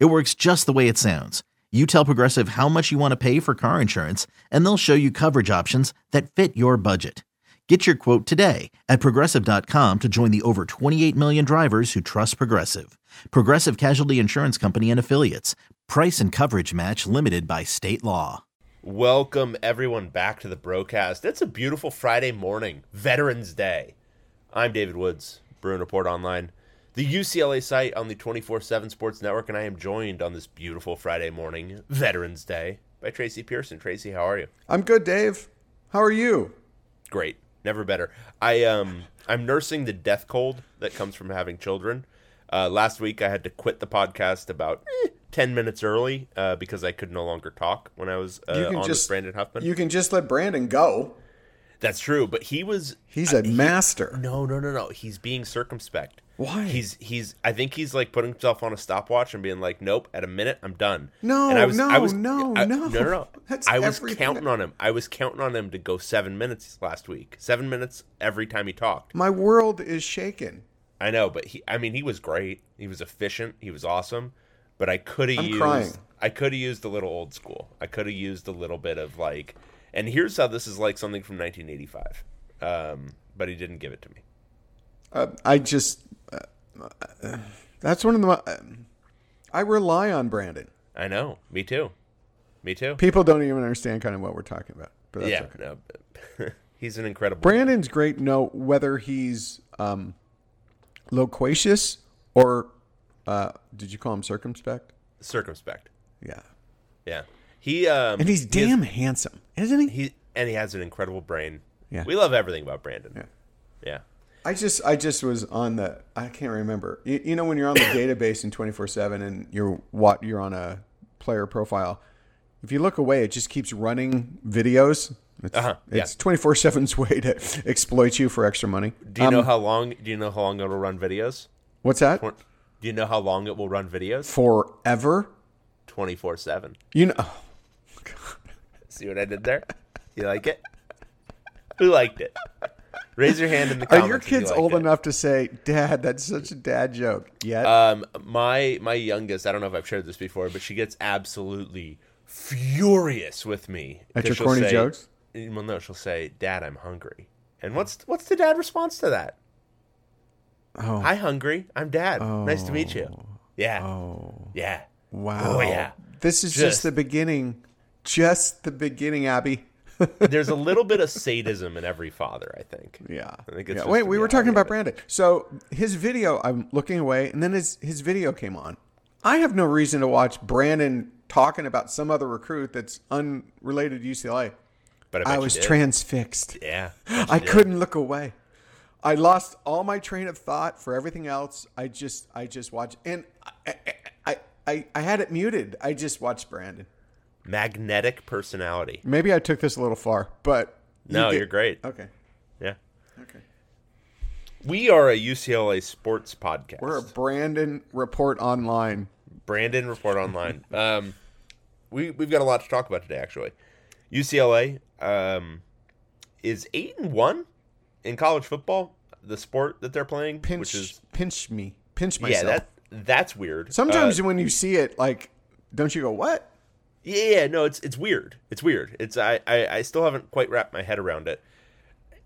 It works just the way it sounds. You tell Progressive how much you want to pay for car insurance, and they'll show you coverage options that fit your budget. Get your quote today at progressive.com to join the over 28 million drivers who trust Progressive. Progressive Casualty Insurance Company and Affiliates. Price and coverage match limited by state law. Welcome everyone back to the broadcast. It's a beautiful Friday morning, Veterans Day. I'm David Woods, Bruin Report Online the UCLA site on the 24 7 Sports Network, and I am joined on this beautiful Friday morning, Veterans Day, by Tracy Pearson. Tracy, how are you? I'm good, Dave. How are you? Great. Never better. I um I'm nursing the death cold that comes from having children. Uh, last week I had to quit the podcast about eh, ten minutes early uh, because I could no longer talk when I was uh, on just, with Brandon Huffman. You can just let Brandon go. That's true, but he was He's a master. No, no, no, no. He's being circumspect. Why? He's he's. I think he's like putting himself on a stopwatch and being like, "Nope, at a minute, I'm done." No, and I was, no, I was, no, I, no, no, no, no. That's I was counting on him. I was counting on him to go seven minutes last week. Seven minutes every time he talked. My world is shaken. I know, but he. I mean, he was great. He was efficient. He was awesome. But I could have used. Crying. I could have used a little old school. I could have used a little bit of like. And here's how this is like something from 1985. Um, but he didn't give it to me. Uh, I just that's one of the. I rely on Brandon. I know. Me too. Me too. People don't even understand kind of what we're talking about. But yeah, okay. no, he's an incredible. Brandon's great. No, whether he's um, loquacious or uh, did you call him circumspect? Circumspect. Yeah. Yeah. He um, and he's damn he has, handsome, isn't he? He and he has an incredible brain. Yeah. We love everything about Brandon. Yeah. Yeah. I just I just was on the I can't remember. You, you know when you're on the database in 24/7 and you're what you're on a player profile. If you look away, it just keeps running videos. It's, uh-huh. it's 24/7's way to exploit you for extra money. Do you um, know how long do you know how long it'll run videos? What's that? Do you know how long it will run videos? Forever? 24/7. You know oh, See what I did there? You like it? Who liked it? Raise your hand in the comments. Are your kids you old it. enough to say, "Dad, that's such a dad joke"? Yet, um, my my youngest, I don't know if I've shared this before, but she gets absolutely furious with me at your corny say, jokes. Well, no, she'll say, "Dad, I'm hungry," and what's what's the dad response to that? Oh, hi, hungry. I'm Dad. Oh. Nice to meet you. Yeah. Oh, yeah. Wow. Oh yeah. This is just, just the beginning. Just the beginning, Abby. There's a little bit of sadism in every father, I think. Yeah. I think it's yeah. Wait, we were talking about Brandon. So his video, I'm looking away, and then his his video came on. I have no reason to watch Brandon talking about some other recruit that's unrelated to UCLA. But I, I was transfixed. Yeah. I did. couldn't look away. I lost all my train of thought for everything else. I just I just watched and I I, I, I had it muted. I just watched Brandon magnetic personality. Maybe I took this a little far, but no, you are great. Okay. Yeah. Okay. We are a UCLA sports podcast. We're a Brandon Report Online. Brandon Report Online. um, we we've got a lot to talk about today. Actually, UCLA um, is eight and one in college football, the sport that they're playing. Pinch, which is pinch me, pinch myself. Yeah, that that's weird. Sometimes uh, when you see it, like, don't you go, "What?" Yeah, no, it's it's weird. It's weird. It's I, I I still haven't quite wrapped my head around it.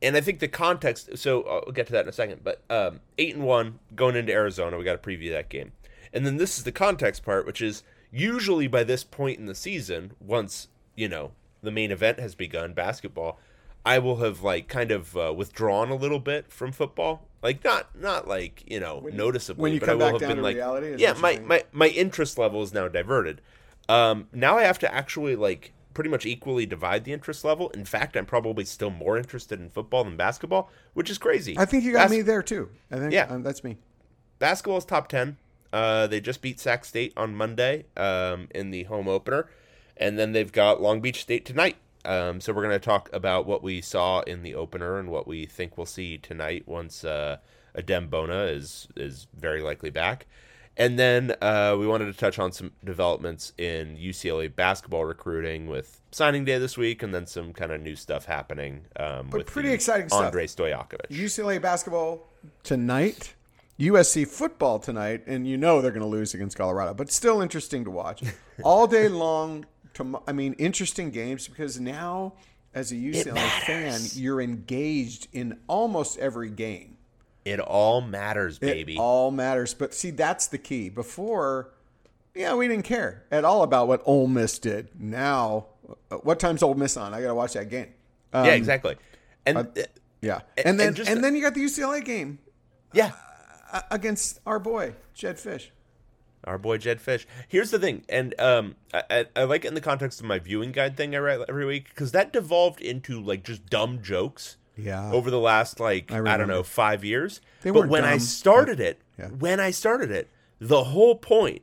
And I think the context. So I'll get to that in a second. But um, eight and one going into Arizona. We got to preview that game. And then this is the context part, which is usually by this point in the season, once you know the main event has begun, basketball, I will have like kind of uh, withdrawn a little bit from football. Like not not like you know when, noticeably, when you but come I will back have down been to like, reality, yeah, my, my my interest level is now diverted. Um, now I have to actually like pretty much equally divide the interest level. In fact, I'm probably still more interested in football than basketball, which is crazy. I think you got Bas- me there too. I think yeah, um, that's me. Basketball is top ten. Uh, they just beat Sac State on Monday um, in the home opener, and then they've got Long Beach State tonight. Um, so we're going to talk about what we saw in the opener and what we think we'll see tonight once uh, Adem Bona is is very likely back. And then uh, we wanted to touch on some developments in UCLA basketball recruiting with signing day this week, and then some kind of new stuff happening. Um, But with pretty exciting Andre stuff. Stojakovic. UCLA basketball tonight, USC football tonight, and you know they're going to lose against Colorado, but still interesting to watch all day long. To, I mean, interesting games because now, as a UCLA fan, you're engaged in almost every game. It all matters, baby. It all matters. But see, that's the key. Before, yeah, we didn't care at all about what Ole Miss did. Now, uh, what time's Ole Miss on? I got to watch that game. Um, yeah, exactly. And uh, Yeah, And- and then and and, then you got the UCLA game yeah, uh, against our boy Jedd Fisch. our boy Jedd Fisch. Here's the thing, and um, I, I, I like it in the context of my viewing guide thing I write every week because that devolved into like just dumb jokes. Yeah. Over the last like I, don't know five years. They but when I dumb, started it, yeah. when I started it, the whole point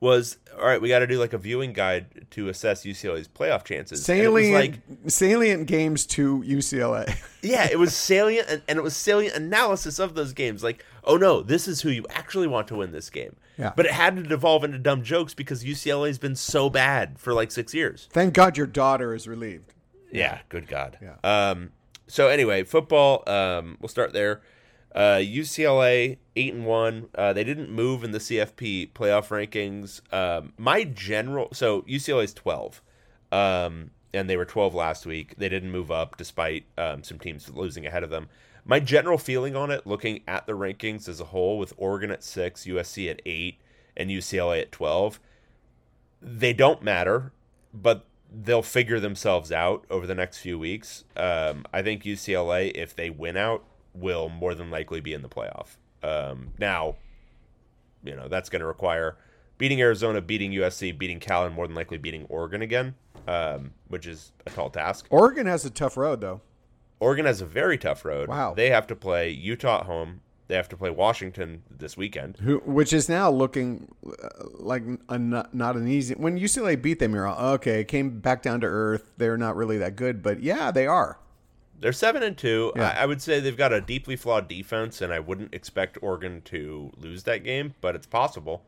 was all right. We got to do like a viewing guide to assess UCLA's playoff chances. And it was Salient, like salient games to UCLA. Yeah, it was salient, and, and it was salient analysis of those games. Like, oh no, this is who you actually want to win this game. Yeah. But it had to devolve into dumb jokes because UCLA's been so bad for like six years. Thank God your daughter is relieved. Yeah, good God. Yeah. Um. So anyway, football. Um. We'll start there. Uh, UCLA eight and one. Uh, they didn't move in the CFP playoff rankings. Um, my general. So UCLA is twelve. Um, and they were twelve last week. They didn't move up despite um, some teams losing ahead of them. My general feeling on it, looking at the rankings as a whole, with Oregon at six, USC at eight, and UCLA at twelve, they don't matter, but they'll figure themselves out over the next few weeks. Um, I think UCLA, if they win out, will more than likely be in the playoff. Um, now, you know that's going to require beating Arizona, beating USC, beating Cal, and more than likely beating Oregon again, um, which is a tall task. Oregon has a tough road though. Oregon has a very tough road. Wow. They have to play Utah at home. They have to play Washington this weekend. Who, which is now looking uh, like a, not, not an easy. When UCLA beat them, you're all, okay. It came back down to earth. They're not really that good, but yeah, they are. They're seven and two. Yeah. I, I would say they've got a deeply flawed defense, and I wouldn't expect Oregon to lose that game, but it's possible.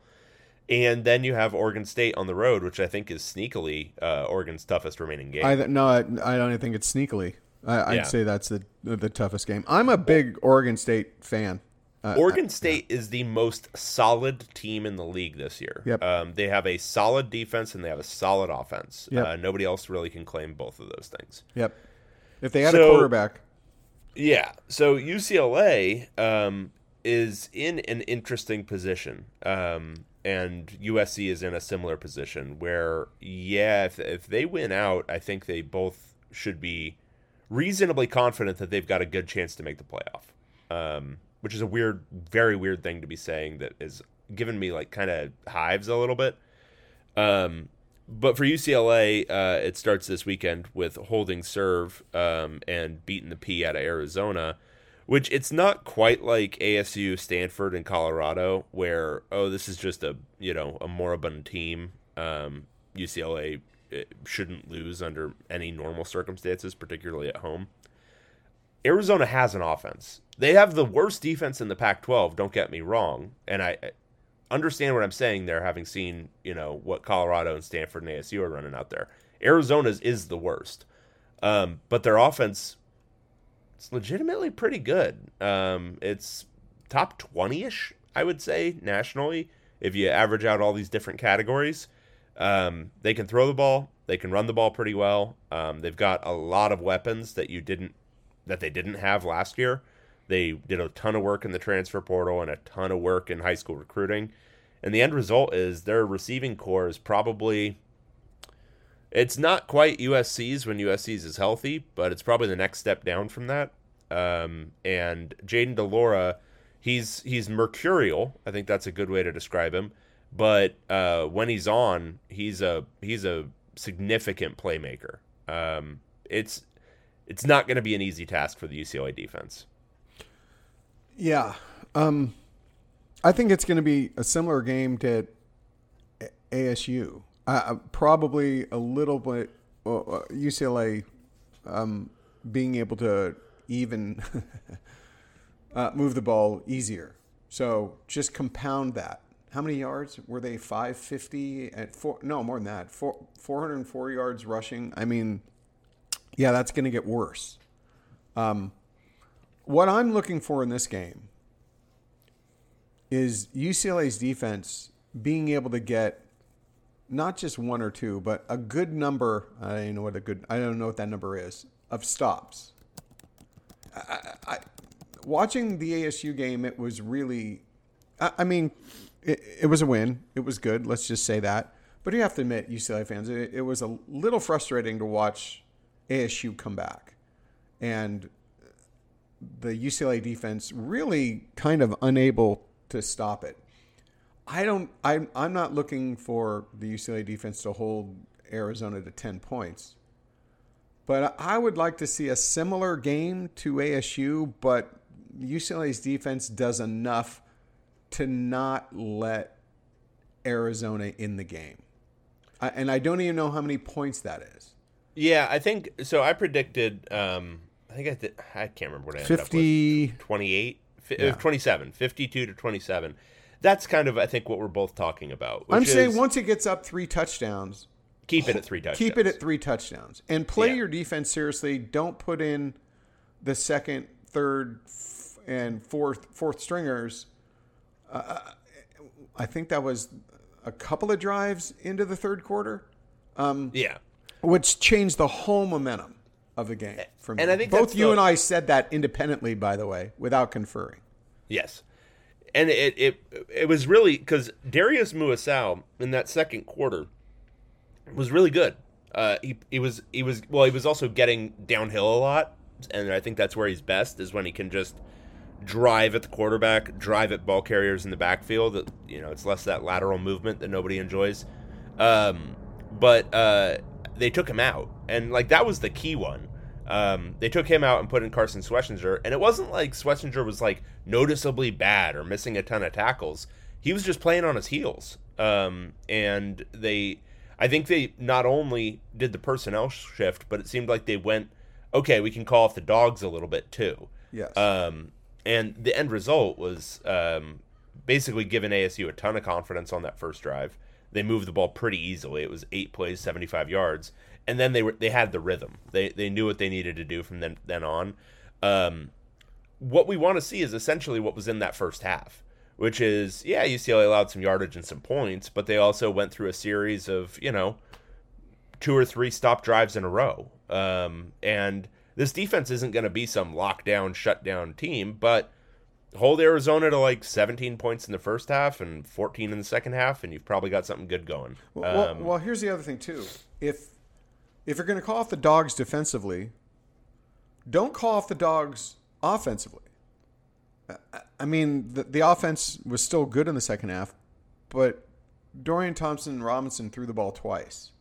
And then you have Oregon State on the road, which I think is sneakily uh, Oregon's toughest remaining game. I no, I, I don't even think it's sneakily. I, I'd Yeah. say that's the the toughest game. I'm a big Oregon State fan. Uh, Oregon State is the most solid team in the league this year. Yep. Um, they have a solid defense and they have a solid offense. Yep. Uh, nobody else really can claim both of those things. Yep. If they had So- a quarterback, Yeah. So UCLA um, is in an interesting position, um, and USC is in a similar position where, yeah, if, if they win out, I think they both should be reasonably confident that they've got a good chance to make the playoff. Um, which is a weird, very weird thing to be saying that is given me like kind of hives a little bit. Um, but for UCLA, uh, it starts this weekend with holding serve um, and beating the P out of Arizona, which it's not quite like ASU, Stanford, and Colorado, where oh this is just a you know a moribund team. Um, UCLA eh, shouldn't lose under any normal circumstances, particularly at home. Arizona has an offense. They have the worst defense in the Pac-12. Don't get me wrong, and I understand what I'm saying there, having seen you know what Colorado and Stanford and ASU are running out there. Arizona's is the worst, um, but their offense it's legitimately pretty good. Um, it's top twenty ish, I would say, nationally if you average out all these different categories. Um, they can throw the ball. They can run the ball pretty well. Um, they've got a lot of weapons that you didn't that they didn't have last year. They did a ton of work in the transfer portal and a ton of work in high school recruiting. And the end result is their receiving corps is probably it's not quite USC's when USC's is healthy, but it's probably the next step down from that. Um, and Jayden de Laura, he's he's mercurial. I think that's a good way to describe him. But uh, when he's on, he's a he's a significant playmaker. Um, it's it's not going to be an easy task for the UCLA defense. Yeah. Um, I think it's going to be a similar game to ASU. Uh, probably a little bit uh, UCLA um, being able to even uh, move the ball easier. So just compound that. How many yards were they? 550 at four? No, more than that. Four, 404 yards rushing. I mean, yeah, that's going to get worse. Um, what I'm looking for in this game is UCLA's defense being able to get not just one or two, but a good number. I don't know what a good. I don't know what that number is of stops. I, I, watching the ASU game, it was really. I, I mean, it, it, was a win. It was good. Let's just say that. But you have to admit, UCLA fans, it, it was a little frustrating to watch ASU come back, and the UCLA defense really kind of unable to stop it. I don't. I'm. I'm not looking for the UCLA defense to hold Arizona to ten points, but I would like to see a similar game to ASU. But UCLA's defense does enough to not let Arizona in the game, I, and I don't even know how many points that is. Yeah, I think so. I predicted. Um, I think I did. I can't remember what I ended 50, up with. 28, yeah. 27, 52 to 27 that's kind of I think what we're both talking about. I'm saying once it gets up three touchdowns, keep it at three touchdowns. Keep it at three touchdowns and play yeah. your defense seriously. Don't put in the second, third, and fourth fourth stringers. Uh, I think that was a couple of drives into the third quarter. Um, yeah, which changed the whole momentum of the game. From and I think both you the, and I said that independently, by the way, without conferring. Yes, and it it it was really because Darius Muasau in that second quarter was really good. Uh, he he was he was well he was also getting downhill a lot, and I think that's where he's best is when he can just drive at the quarterback, drive at ball carriers in the backfield. You know, it's less that lateral movement that nobody enjoys. Um, but uh, they took him out, and like that was the key one. Um, they took him out and put in Carson Schwesinger, and it wasn't like Schwesinger was like noticeably bad or missing a ton of tackles. He was just playing on his heels. Um, and they, I think they not only did the personnel shift, but it seemed like they went, okay, we can call off the dogs a little bit too. Yes. Um, and the end result was um, basically giving ASU a ton of confidence on that first drive. They moved the ball pretty easily. It was eight plays, 75 yards and then they were they had the rhythm. They they knew what they needed to do from then then on. Um, what we want to see is essentially what was in that first half, which is yeah, UCLA allowed some yardage and some points, but they also went through a series of you know two or three stop drives in a row. Um, and this defense isn't going to be some lockdown, shutdown team, but hold Arizona to like 17 points in the first half and 14 in the second half, and you've probably got something good going. Well, um, well, well here's the other thing too. If if you're going to call off the dogs defensively, don't call off the dogs offensively. I mean, the, the offense was still good in the second half, but Dorian Thompson and Robinson threw the ball twice.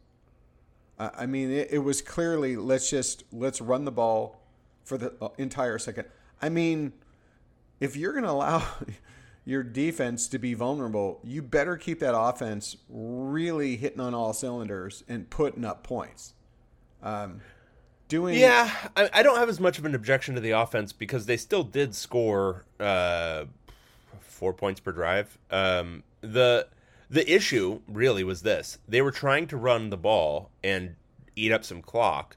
I mean, it, it, was clearly let's just let's run the ball for the uh, entire second. I mean, if you're going to allow your defense to be vulnerable, you better keep that offense really hitting on all cylinders and putting up points. Um, doing yeah, I, I, don't have as much of an objection to the offense because they still did score uh, four points per drive. Um, the the issue really was this: they were trying to run the ball and eat up some clock,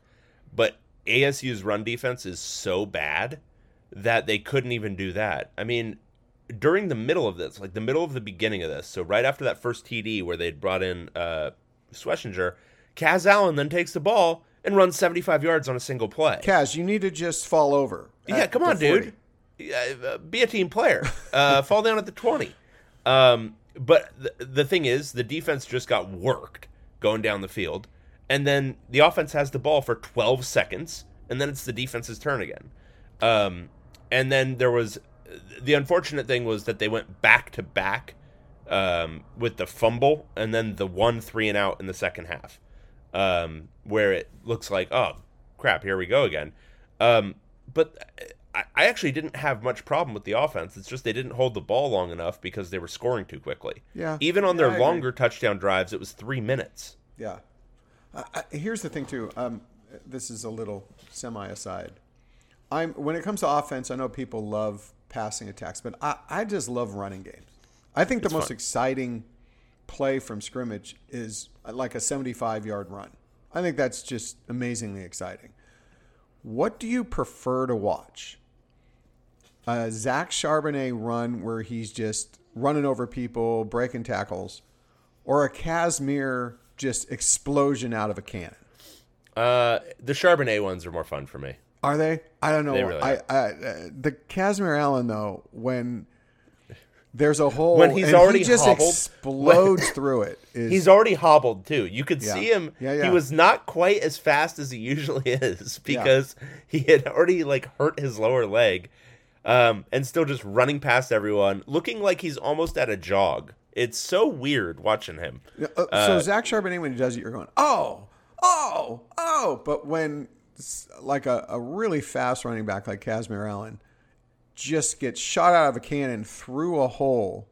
but ASU's run defense is so bad that they couldn't even do that. I mean, during the middle of this, like the middle of the beginning of this, so right after that first TD where they'd brought in uh, Schwesinger, Kaz Allen then takes the ball and runs 75 yards on a single play. Kaz, you need to just fall over. Yeah, come on, dude. Uh, be a team player. Uh, fall down at the 20. Um, but the, the thing is, the defense just got worked going down the field. And then the offense has the ball for 12 seconds. And then it's the defense's turn again. Um, and then there was the unfortunate thing was that they went back to back um, with the fumble and then the one three and out in the second half um, where it looks like, oh crap, here we go again. Um, but I, I actually didn't have much problem with the offense. It's just they didn't hold the ball long enough because they were scoring too quickly. Yeah. Even on Yeah, I their agree. longer touchdown drives, it was three minutes. Yeah. Uh, here's the thing too. Um, this is a little semi aside. I'm when it comes to offense, I know people love passing attacks, but I, I just love running games. I think the most fun. exciting play from scrimmage is like a 75 yard run. I think that's just amazingly exciting. What do you prefer to watch? A Zach Charbonnet run where he's just running over people, breaking tackles, or a Kazmeir just explosion out of a cannon? Uh, the Charbonnet ones are more fun for me. Are they? I don't know. Really I. I, uh, the Kazmeir Allen though, when there's a hole, When he's already he just hobbled- explodes through it. Is, He's already hobbled too. You could Yeah. see him. Yeah, yeah. He was not quite as fast as he usually is because he had already like hurt his lower leg, um, and still just running past everyone, looking like he's almost at a jog. It's so weird watching him. Uh, so Zach Charbonnet, when he does it, you're going, oh, oh, oh. But when like a, a really fast running back like Kazmeir Allen just gets shot out of a cannon through a hole,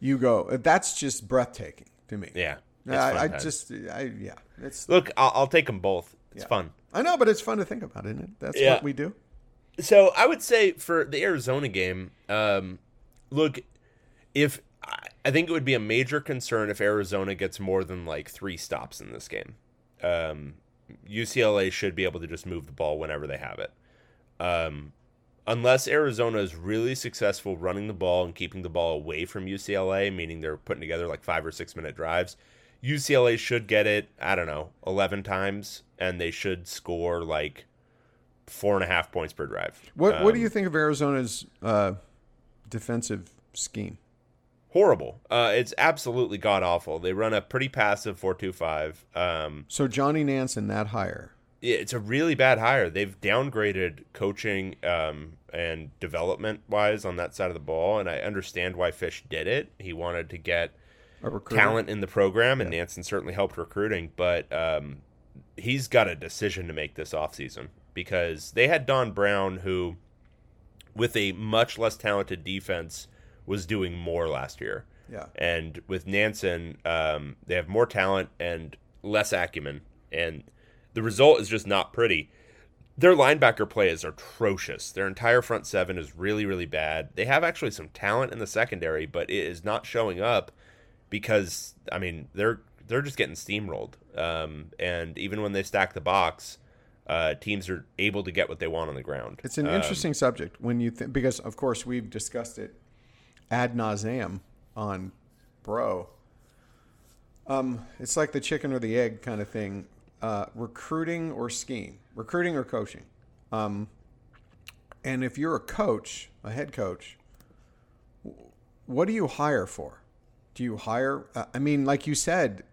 you go, that's just breathtaking to me. Yeah, I, I just, I yeah, it's. look. I'll, I'll take them both. It's Yeah. fun. I know, but it's fun to think about, isn't it? That's Yeah. what we do. So I would say for the Arizona game, um, look, if I- I think it would be a major concern if Arizona gets more than like three stops in this game. Um, UCLA should be able to just move the ball whenever they have it. Um, unless Arizona is really successful running the ball and keeping the ball away from UCLA, meaning they're putting together like five or six minute drives, UCLA should get it, I don't know, 11 times, and they should score like four and a half points per drive. What What do Um, you think of Arizona's uh, defensive scheme? Horrible. Uh, it's absolutely god awful. They run a pretty passive four two five. Um, So Johnny Nansen that hire. yeah, it's a really bad hire. They've downgraded coaching um, and development wise on that side of the ball, and I understand why Fisch did it. He wanted to get talent in the program, and Nansen certainly helped recruiting, but um, he's got a decision to make this offseason because they had Don Brown, who, with a much less talented defense, was doing more last year. Yeah. And with Nansen, um, they have more talent and less acumen, and the result is just not pretty. Their linebacker play is atrocious. Their entire front seven is really, really bad. They have actually some talent in the secondary, but it is not showing up because I mean they're they're just getting steamrolled. Um, and even when they stack the box, uh, teams are able to get what they want on the ground. It's an Um, interesting subject when you think because of course we've discussed it ad nauseum on Bro. Um, it's like the chicken or the egg kind of thing. Uh, recruiting or scheme, recruiting or coaching. Um, and if you're a coach, a head coach, what do you hire for? Do you hire? Uh, I mean, like you said,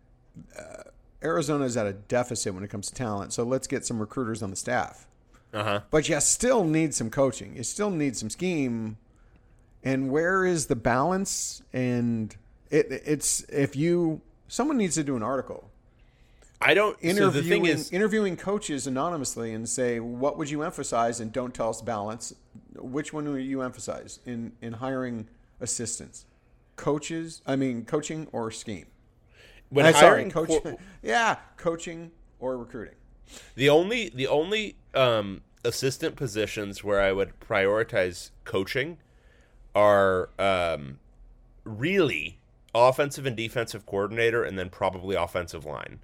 uh, is at a deficit when it comes to talent. So let's get some recruiters on the staff uh-huh. but you still need some coaching. You still need some scheme. And where is the balance? And it, it's if you someone needs to do an article I don't. So the interviewing thing is, interviewing coaches anonymously and say what would you emphasize and don't tell us balance. Which one will you emphasize in in hiring assistants, coaches? I mean coaching or scheme. when Uh, sorry, hiring coach. yeah, coaching or recruiting. The only the only um, assistant positions where I would prioritize coaching are um, really offensive and defensive coordinator, and then probably offensive line.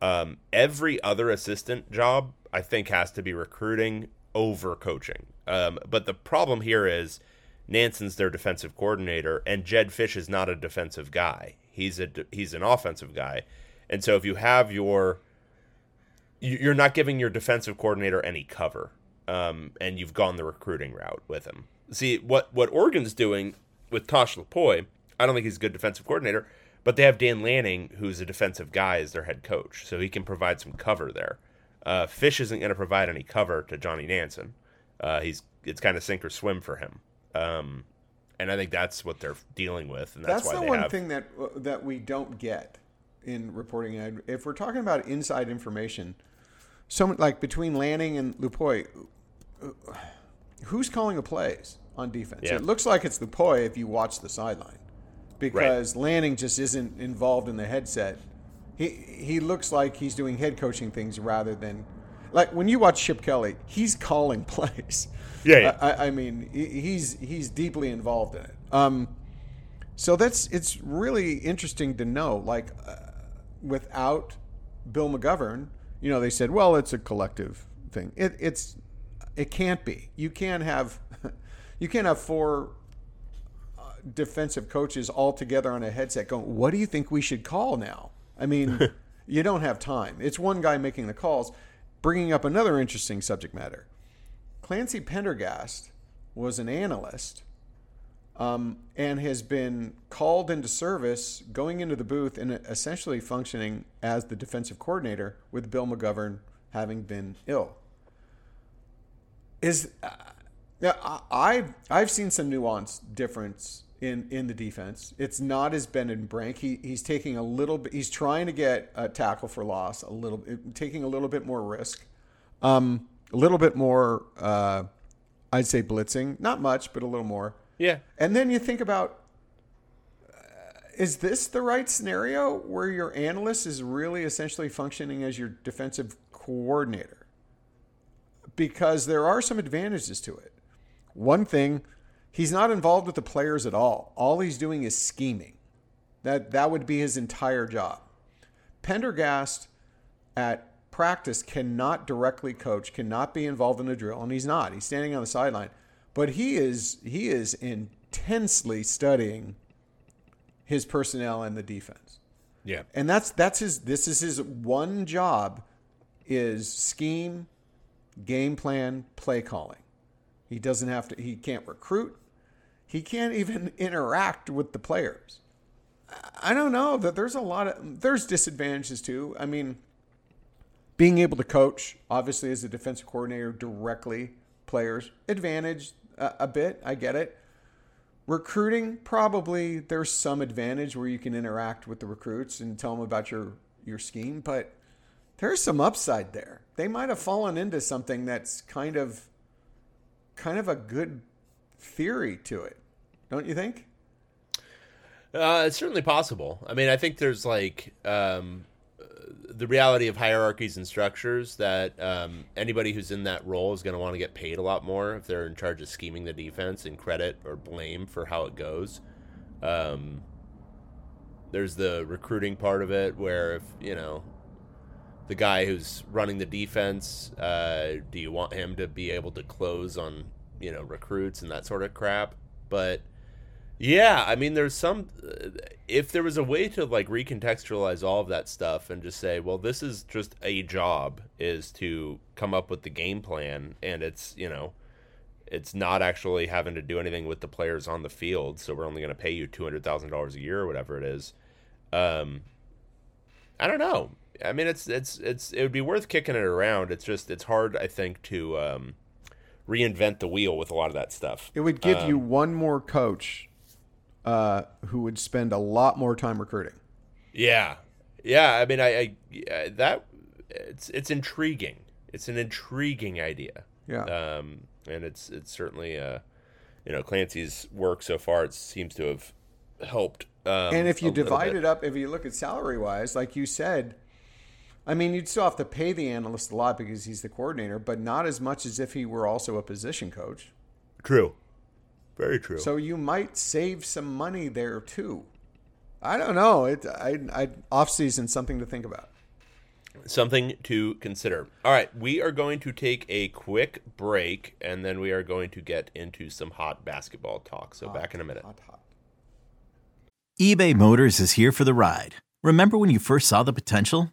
Um, every other assistant job, I think, has to be recruiting over coaching. Um, but the problem here is Nansen's their defensive coordinator, and Jedd Fisch is not a defensive guy. He's a he's an offensive guy, and so if you have your you- you're not giving your defensive coordinator any cover, um, and you've gone the recruiting route with him. See what what Oregon's doing with Tosh Lupoi. I don't think he's a good defensive coordinator, but they have Dan Lanning, who's a defensive guy, as their head coach, so he can provide some cover there. Uh, Fisch isn't going to provide any cover to Johnny Nansen. Uh, he's it's kind of sink or swim for him, um, and I think that's what they're dealing with, and that's, That's, why the one have. thing that that we don't get in reporting. If we're talking about inside information, so like between Lanning and Lupoi, who's calling the plays on defense? Yeah. It looks like it's Lupoi if you watch the sideline, because Lanning just isn't involved in the headset. He he looks like he's doing head coaching things rather than like when you watch Chip Kelly, he's calling plays. Yeah, yeah. I, I mean, he's he's deeply involved in it. Um, so that's it's really interesting to know. Like, uh, without Bill McGovern, you know, they said, well, it's a collective thing. It, it's it can't be. You can't have you can't have four uh, defensive coaches all together on a headset going, "What do you think we should call now?" I mean, you don't have time. It's one guy making the calls. Bringing up another interesting subject matter. Clancy Pendergast was an analyst um, and has been called into service, going into the booth, and essentially functioning as the defensive coordinator with Bill McGovern having been ill. Is uh, yeah, I, I've I've seen some nuance difference in in the defense. It's not as Ben and Brank. He he's taking a little bit. He's trying to get a tackle for loss, a little, taking a little bit more risk, um, a little bit more. Uh, I'd say blitzing, not much, but a little more. Yeah. And then you think about uh, is this the right scenario where your analyst is really essentially functioning as your defensive coordinator? Because there are some advantages to it. One thing, he's not involved with the players at all. All he's doing is scheming. That that would be his entire job. Pendergast at practice cannot directly coach, cannot be involved in a drill, and he's not. He's standing on the sideline, but he is he is intensely studying his personnel and the defense. Yeah. And that's that's his this is his one job is scheme, game plan, play calling. He doesn't have to he can't recruit. He can't even interact with the players. I don't know that there's a lot of there's disadvantages too. I mean, being able to coach, obviously, as a defensive coordinator, directly players, advantage a, a bit. I get it. Recruiting, probably there's some advantage where you can interact with the recruits and tell them about your your scheme, but there's some upside there. They might have fallen into something that's kind of kind of a good theory to it, don't you think? Uh, it's certainly possible. I mean, I think there's like um, the reality of hierarchies and structures that um, anybody who's in that role is going to want to get paid a lot more if they're in charge of scheming the defense and credit or blame for how it goes. Um, there's the recruiting part of it where if you know the guy who's running the defense, uh, do you want him to be able to close on you know recruits and that sort of crap? But yeah, I mean, there's some. If there was a way to like recontextualize all of that stuff and just say, well, this is just a job, is to come up with the game plan, and it's you know, it's not actually having to do anything with the players on the field, so we're only going to pay you two hundred thousand dollars a year or whatever it is. Um, I don't know. I mean, it's it's it's it would be worth kicking it around. It's just it's hard, I think, to um, reinvent the wheel with a lot of that stuff. It would give you one more coach uh, who would spend a lot more time recruiting. Yeah, yeah. I mean, I, I that it's it's intriguing. It's an intriguing idea. Yeah. Um, and it's it's certainly uh, you know, Clancy's work so far it seems to have helped. Um, and if you divide it up, if you look at salary wise, like you said, I mean, you'd still have to pay the analyst a lot because he's the coordinator, but not as much as if he were also a position coach. true, very true. So you might save some money there too. I don't know. It I I off season something to think about. something to consider. All right, we are going to take a quick break, and then we are going to get into some hot basketball talk. So back in a minute. Hot, hot. eBay Motors is here for the ride. Remember when you first saw the potential?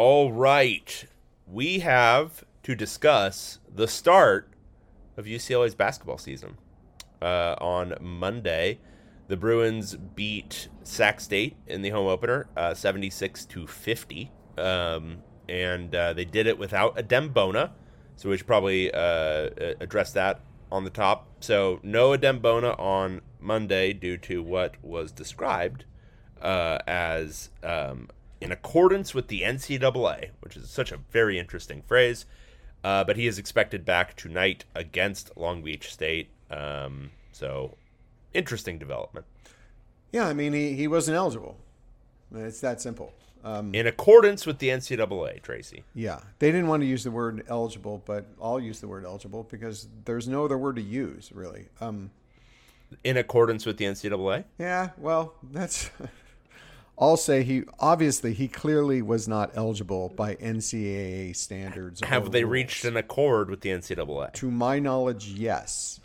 All right. We have to discuss the start of UCLA's basketball season. Uh, on Monday, the Bruins beat Sac State in the home opener, uh, 76 to 50. Um, and uh, they did it without Adem Bona. So we should probably uh, address that on the top. So no Adem Bona on Monday due to what was described uh, as um, in accordance with the NCAA, which is such a very interesting phrase. Uh, but he is expected back tonight against Long Beach State. Um, so, interesting development. Yeah, I mean, he, he wasn't eligible. It's that simple. Um, in accordance with the NCAA, Tracy. Yeah, they didn't want to use the word eligible, but I'll use the word eligible because there's no other word to use, really. Um, in accordance with the NCAA? Yeah, well, that's I'll say he obviously he clearly was not eligible by NCAA standards. Have they rules. reached an accord with the NCAA? To my knowledge, yes.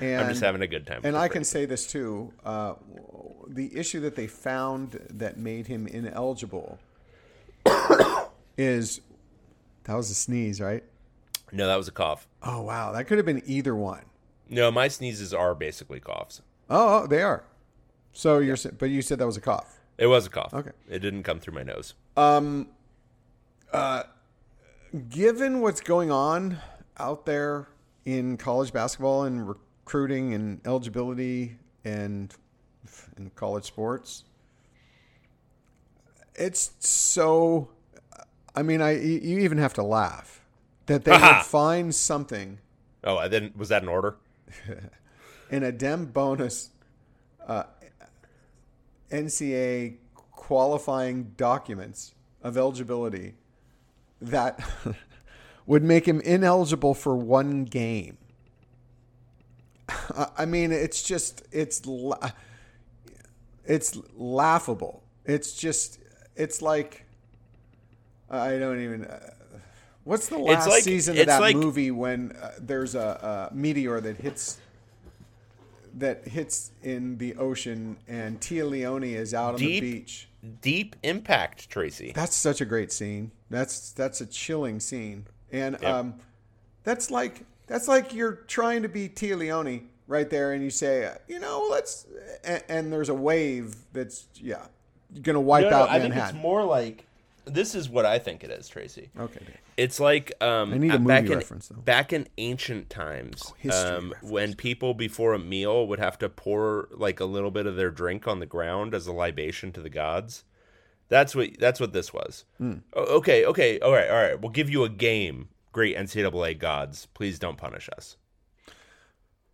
And, I'm just having a good time. And I can say this too: uh, the issue that they found that made him ineligible is that was a sneeze, right? No, that was a cough. Oh wow, that could have been either one. No, my sneezes are basically coughs. Oh, oh they are. So you're, yeah. but you said that was a cough. It was a cough. Okay. It didn't come through my nose. Um, uh, given what's going on out there in college basketball and recruiting and eligibility and in college sports, it's so. I mean, I you even have to laugh that they would find something. Oh, I didn't. Was that an order? in Adem Bona's uh, NCAA qualifying documents of eligibility that would make him ineligible for one game. I mean, it's just it's it's laughable. It's just it's like I don't even. Uh, what's the last like, season of that like, movie when uh, there's a, a meteor that hits that hits in the ocean, and Téa Leoni is out on deep, the beach. Deep impact, Tracy. That's such a great scene. That's that's a chilling scene, and yep. um, that's like that's like you're trying to be Téa Leoni right there, and you say, you know, let's, and, and there's a wave that's yeah, gonna wipe no, no, out Manhattan. I think it's more like this is what I think it is, Tracy. Okay. It's like um, I need a movie back reference in, though. Back in ancient times, oh, um, when people before a meal would have to pour like a little bit of their drink on the ground as a libation to the gods. That's what that's what this was. Mm. okay, okay, all right, all right. We'll give you a game. Great NCAA gods, please don't punish us.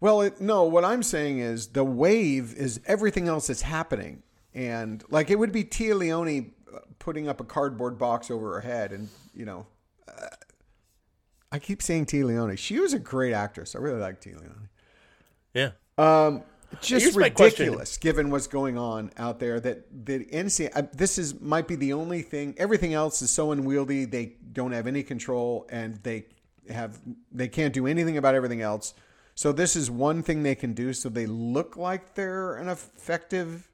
Well, it, no. What I'm saying is the wave is everything else that's happening, and like it would be Téa Leoni uh, putting up a cardboard box over her head, and you know I keep saying Téa Leoni. She was a great actress. I really like Téa Leoni. Yeah. Um, just Here's ridiculous given what's going on out there that the NCAA, uh, this is might be the only thing everything else is so unwieldy they don't have any control and they have they can't do anything about everything else so this is one thing they can do so they look like they're an effective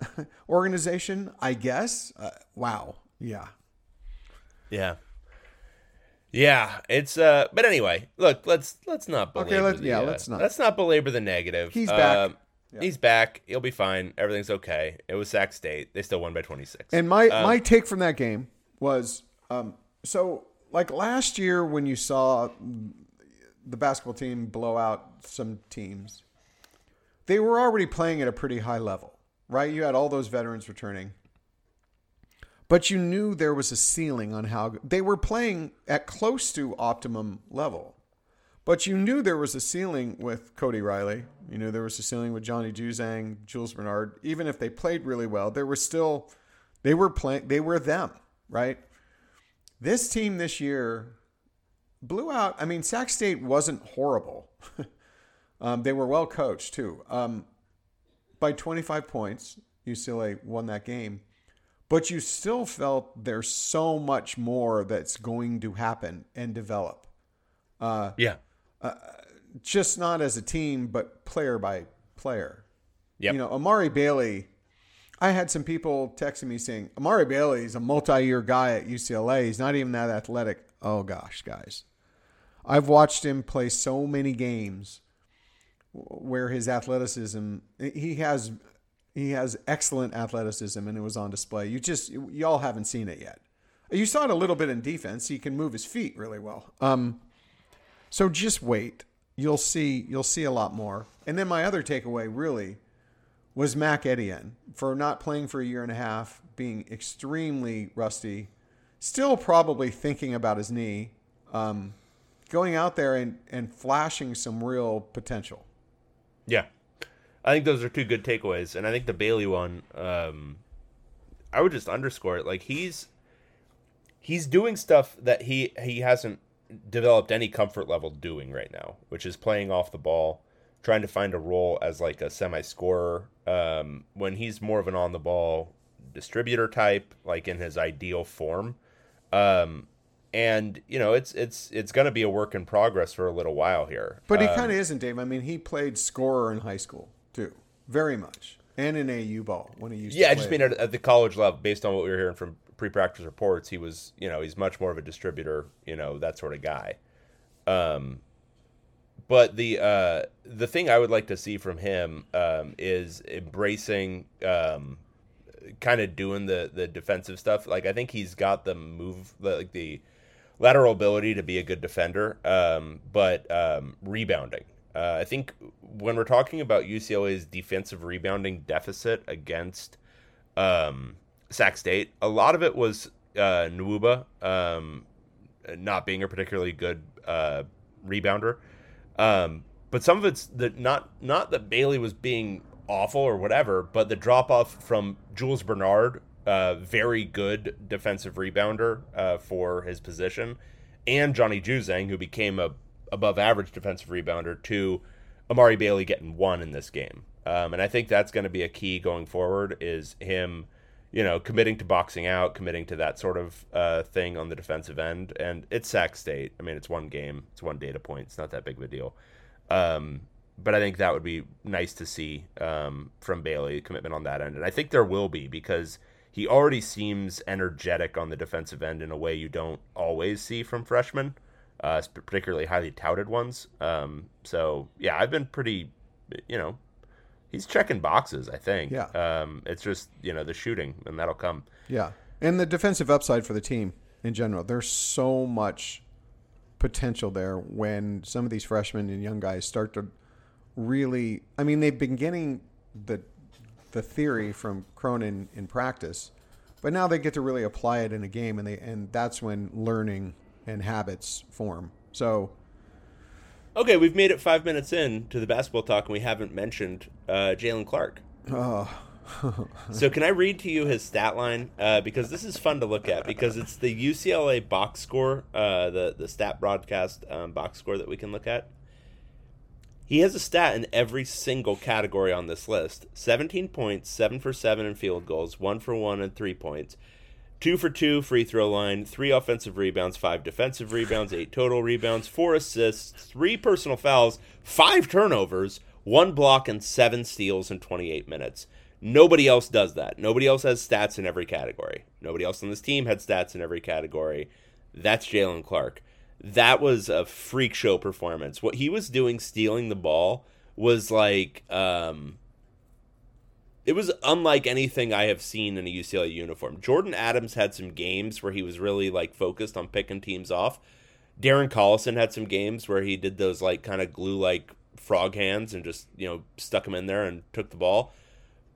organization i guess uh, wow yeah yeah yeah, it's uh. But anyway, look, let's let's not belabor. Okay, let's, the, yeah, uh, let's not. Let's not belabor the negative. He's back. Uh, yeah. He's back. He'll be fine. Everything's okay. It was Sac State. They still won by twenty six. And my um, my take from that game was um. So like last year when you saw the basketball team blow out some teams, they were already playing at a pretty high level, right? You had all those veterans returning. But you knew there was a ceiling on how they were playing at close to optimum level. But you knew there was a ceiling with Cody Riley. You knew there was a ceiling with Johnny Juzang, Jules Bernard. Even if they played really well, there were still they were playing they were them, right? This team this year blew out. I mean, Sac State wasn't horrible. um, they were well coached too. Um, by 25 points, UCLA won that game. But you still felt there's so much more that's going to happen and develop. Uh, yeah. Uh, just not as a team, but player by player. Yep. You know, Amari Bailey. I had some people texting me saying Amari Bailey is a multi-year guy at UCLA. He's not even that athletic. Oh gosh, guys, I've watched him play so many games where his athleticism he has he has excellent athleticism and it was on display. You just y'all haven't seen it yet. You saw it a little bit in defense. He can move his feet really well. Um, so just wait. You'll see. You'll see a lot more. And then my other takeaway really was Mac Etienne for not playing for a year and a half, being extremely rusty, still probably thinking about his knee, um, going out there and, and flashing some real potential. Yeah. I think those are two good takeaways. And I think the Bailey one, um, I would just underscore it. Like he's he's doing stuff that he he hasn't developed any comfort level doing right now, which is playing off the ball, trying to find a role as like a semi scorer. Um, when he's more of an on the ball distributor type, like in his ideal form. Um, and you know it's it's it's going to be a work in progress for a little while here. But he um, kind of isn't, Dave. I mean, he played scorer in high school too, very much, and in AU ball when he used. To play. Yeah, I just mean at, at, the college level, based on what we were hearing from pre-practice reports, he was you know he's much more of a distributor, you know that sort of guy. Um, but the uh, the thing I would like to see from him um, is embracing um, kind of doing the the defensive stuff. Like I think he's got the move like the lateral ability to be a good defender, um, but um, rebounding. Uh, I think when we're talking about UCLA's defensive rebounding deficit against um, Sac State, a lot of it was uh, Nwuba um, not being a particularly good uh, rebounder. Um, but some of it's the not not that Bailey was being awful or whatever, but the drop off from Jules Bernard, very good defensive rebounder uh, for his position, and Johnny Juzang, who became a above average defensive rebounder, to Amari Bailey getting one in this game. Um, and I think that's going to be a key going forward is him, you know, committing to boxing out, committing to that sort of uh, thing on the defensive end. And it's Sac State. I mean, it's one game, it's one data point. It's not that big of a deal. Um, but I think that would be nice to see um, from Bailey commitment on that end, and I think there will be because he already seems energetic on the defensive end in a way you don't always see from freshmen, uh, particularly highly touted ones. Um, so yeah, I've been pretty, you know, he's checking boxes. I think. Yeah. Um, it's just you know the shooting, and that'll come. Yeah, and the defensive upside for the team in general. There's so much potential there when some of these freshmen and young guys start to really I mean they've been getting the the theory from Cronin in practice, but now they get to really apply it in a game and they and that's when learning and habits form. So Okay, we've made it five minutes in to the basketball talk and we haven't mentioned uh, Jaylen Clark. Oh. so can I read to you his stat line uh, because this is fun to look at because it's the UCLA box score, uh, the the stat broadcast um, box score that we can look at. He has a stat in every single category on this list 17 points, 7 for 7 in field goals, 1 for 1 in 3 points, 2 for 2 free throw line, 3 offensive rebounds, 5 defensive rebounds, 8 total rebounds, 4 assists, 3 personal fouls, 5 turnovers, 1 block, and 7 steals in 28 minutes. Nobody else does that. Nobody else has stats in every category. Nobody else on this team had stats in every category. That's Jaylen Clark that was a freak show performance. What he was doing stealing the ball was like um it was unlike anything I have seen in a UCLA uniform. Jordan Adams had some games where he was really like focused on picking teams off. Darren Collison had some games where he did those like kind of glue like frog hands and just you know stuck him in there and took the ball.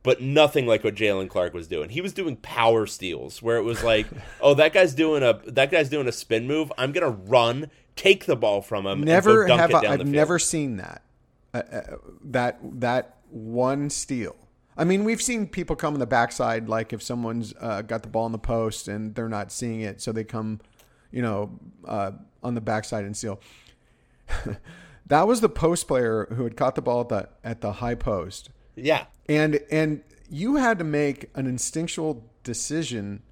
But nothing like what Jaylen Clark was doing. He was doing power steals where it was like, oh, that guy's doing a that guy's doing a spin move. I'm gonna run, take the ball from him. Never and go dunk have it I, down I've the field. never seen that. Uh, uh, that that one steal. I mean, we've seen people come on the backside, like if someone's uh, got the ball in the post and they're not seeing it, so they come, you know, uh, on the backside and steal. that was the post player who had caught the ball at the at the high post, Yeah, and and you had to make an instinctual decision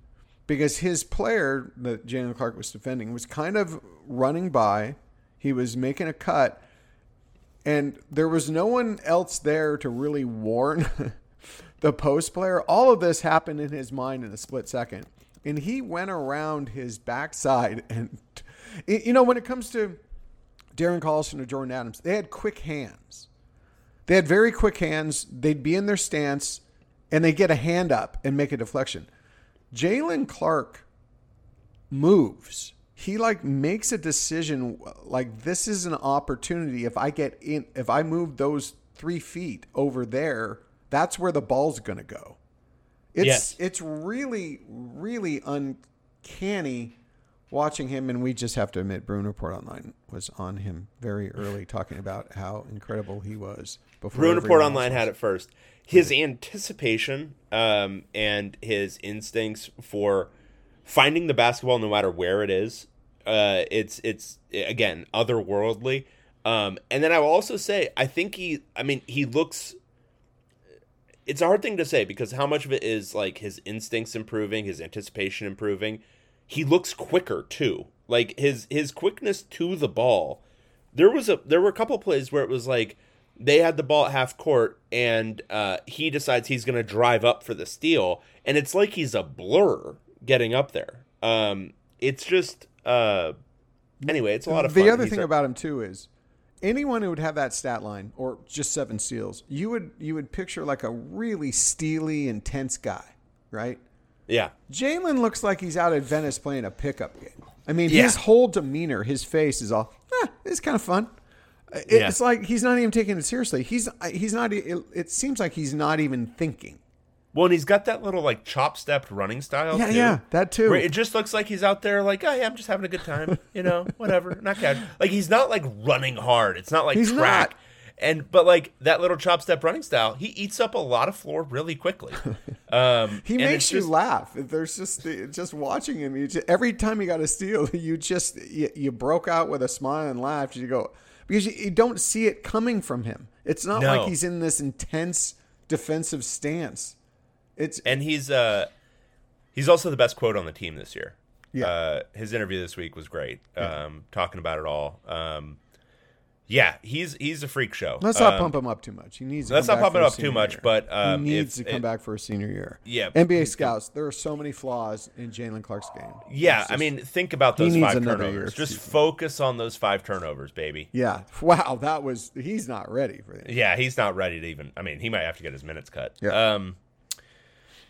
because his player that Jaylen Clark was defending was kind of running by. He was making a cut, and there was no one else there to really warn the post player. All of this happened in his mind in a split second, and he went around his backside. And you know, when it comes to Darren Collison or Jordan Adams, they had quick hands. They had very quick hands. They'd be in their stance, and they get a hand up and make a deflection. Jaylen Clark moves. He like makes a decision like this is an opportunity. If I get in, if I move those three feet over there, that's where the ball's going to go. It's Yes. it's really really uncanny watching him, and we just have to admit, Bruin Report Online was on him very early, talking about how incredible he was. Before Bruin Report Online had it first. His anticipation um, and his instincts for finding the basketball no matter where it is, uh, it's it's again otherworldly. Um, and then I will also say, I think he, I mean, he looks. It's a hard thing to say because how much of it is like his instincts improving, his anticipation improving. He looks quicker too. Like his his quickness to the ball there was a there were a couple plays where it was like they had the ball at half court and uh, he decides he's going to drive up for the steal and it's like he's a blur getting up there um it's just uh anyway it's a lot of fun The other He's thing a- about him too is anyone who would have that stat line or just seven steals, you would you would picture like a really steely, intense guy, right? yeah Jaylen looks like he's out at Venice playing a pickup game. I mean, Yeah. his whole demeanor, his face is all, eh, it's kind of fun. It- Yeah. It's like he's not even taking it seriously. He's he's not. It, it seems like he's not even thinking. well and he's got that little like chop stepped running style Yeah, too, yeah, that too. it just looks like he's out there like oh yeah i'm just having a good time you know whatever not casual like he's not like running hard it's not like He's track not. and but like that little chop step running style he eats up a lot of floor really quickly um He makes you just- laugh. There's just just watching him. You just, every time he got a steal, you just you, you broke out with a smile and laughed. You go because you, you don't see it coming from him. It's not No. like he's in this intense defensive stance. It's and he's uh he's also the best quote on the team this year. Yeah. Uh, his interview this week was great. Um, talking about it all. Um, yeah, he's he's a freak show. let's not Um, pump him up too much. He needs. To let's come not back pump for it up too much, year. but, um, he needs if to come it- back for a senior year. Yeah. NBA scouts. There are so many flaws in Jaylen Clark's game. Yeah, It's I mean, think about those five turnovers. Just season. focus on those five turnovers, baby. yeah. Wow, that was. He's not ready for that. Yeah, he's not ready to even. I mean, he might have to get his minutes cut. Yeah. Um,